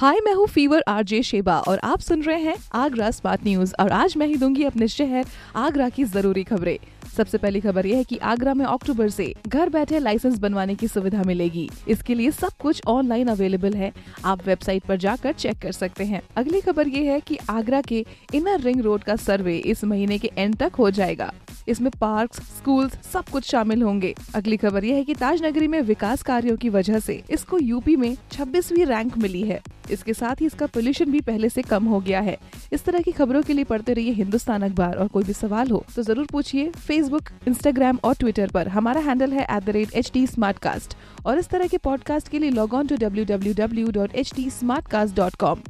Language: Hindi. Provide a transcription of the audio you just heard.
हाय मैं हूँ फीवर आरजे शेबा और आप सुन रहे हैं आगरा स्मार्ट न्यूज़ और आज मैं ही दूँगी अपने शहर आगरा की ज़रूरी खबरें। सबसे पहली खबर यह है कि आगरा में अक्टूबर से घर बैठे लाइसेंस बनवाने की सुविधा मिलेगी। इसके लिए सब कुछ ऑनलाइन अवेलेबल है। आप वेबसाइट पर जाकर चेक कर सकते हैं। अगली खबर ये है कि आगरा के इनर रिंग रोड का सर्वे इस महीने के एंड तक हो जाएगा। इसमें पार्क स्कूल्स सब कुछ शामिल होंगे। अगली खबर यह है कि ताजनगरी में विकास कार्यों की वजह से इसको यूपी में 26वीं रैंक मिली है। इसके साथ ही इसका पोल्यूशन भी पहले से कम हो गया है। इस तरह की खबरों के लिए पढ़ते रहिए हिंदुस्तान अखबार। और कोई भी सवाल हो तो ज़रूर पूछिए फेसबुक इंस्टाग्राम और ट्विटर पर। हमारा हैंडल है एट और इस तरह के पॉडकास्ट के लिए log on to W W W dot H T dot com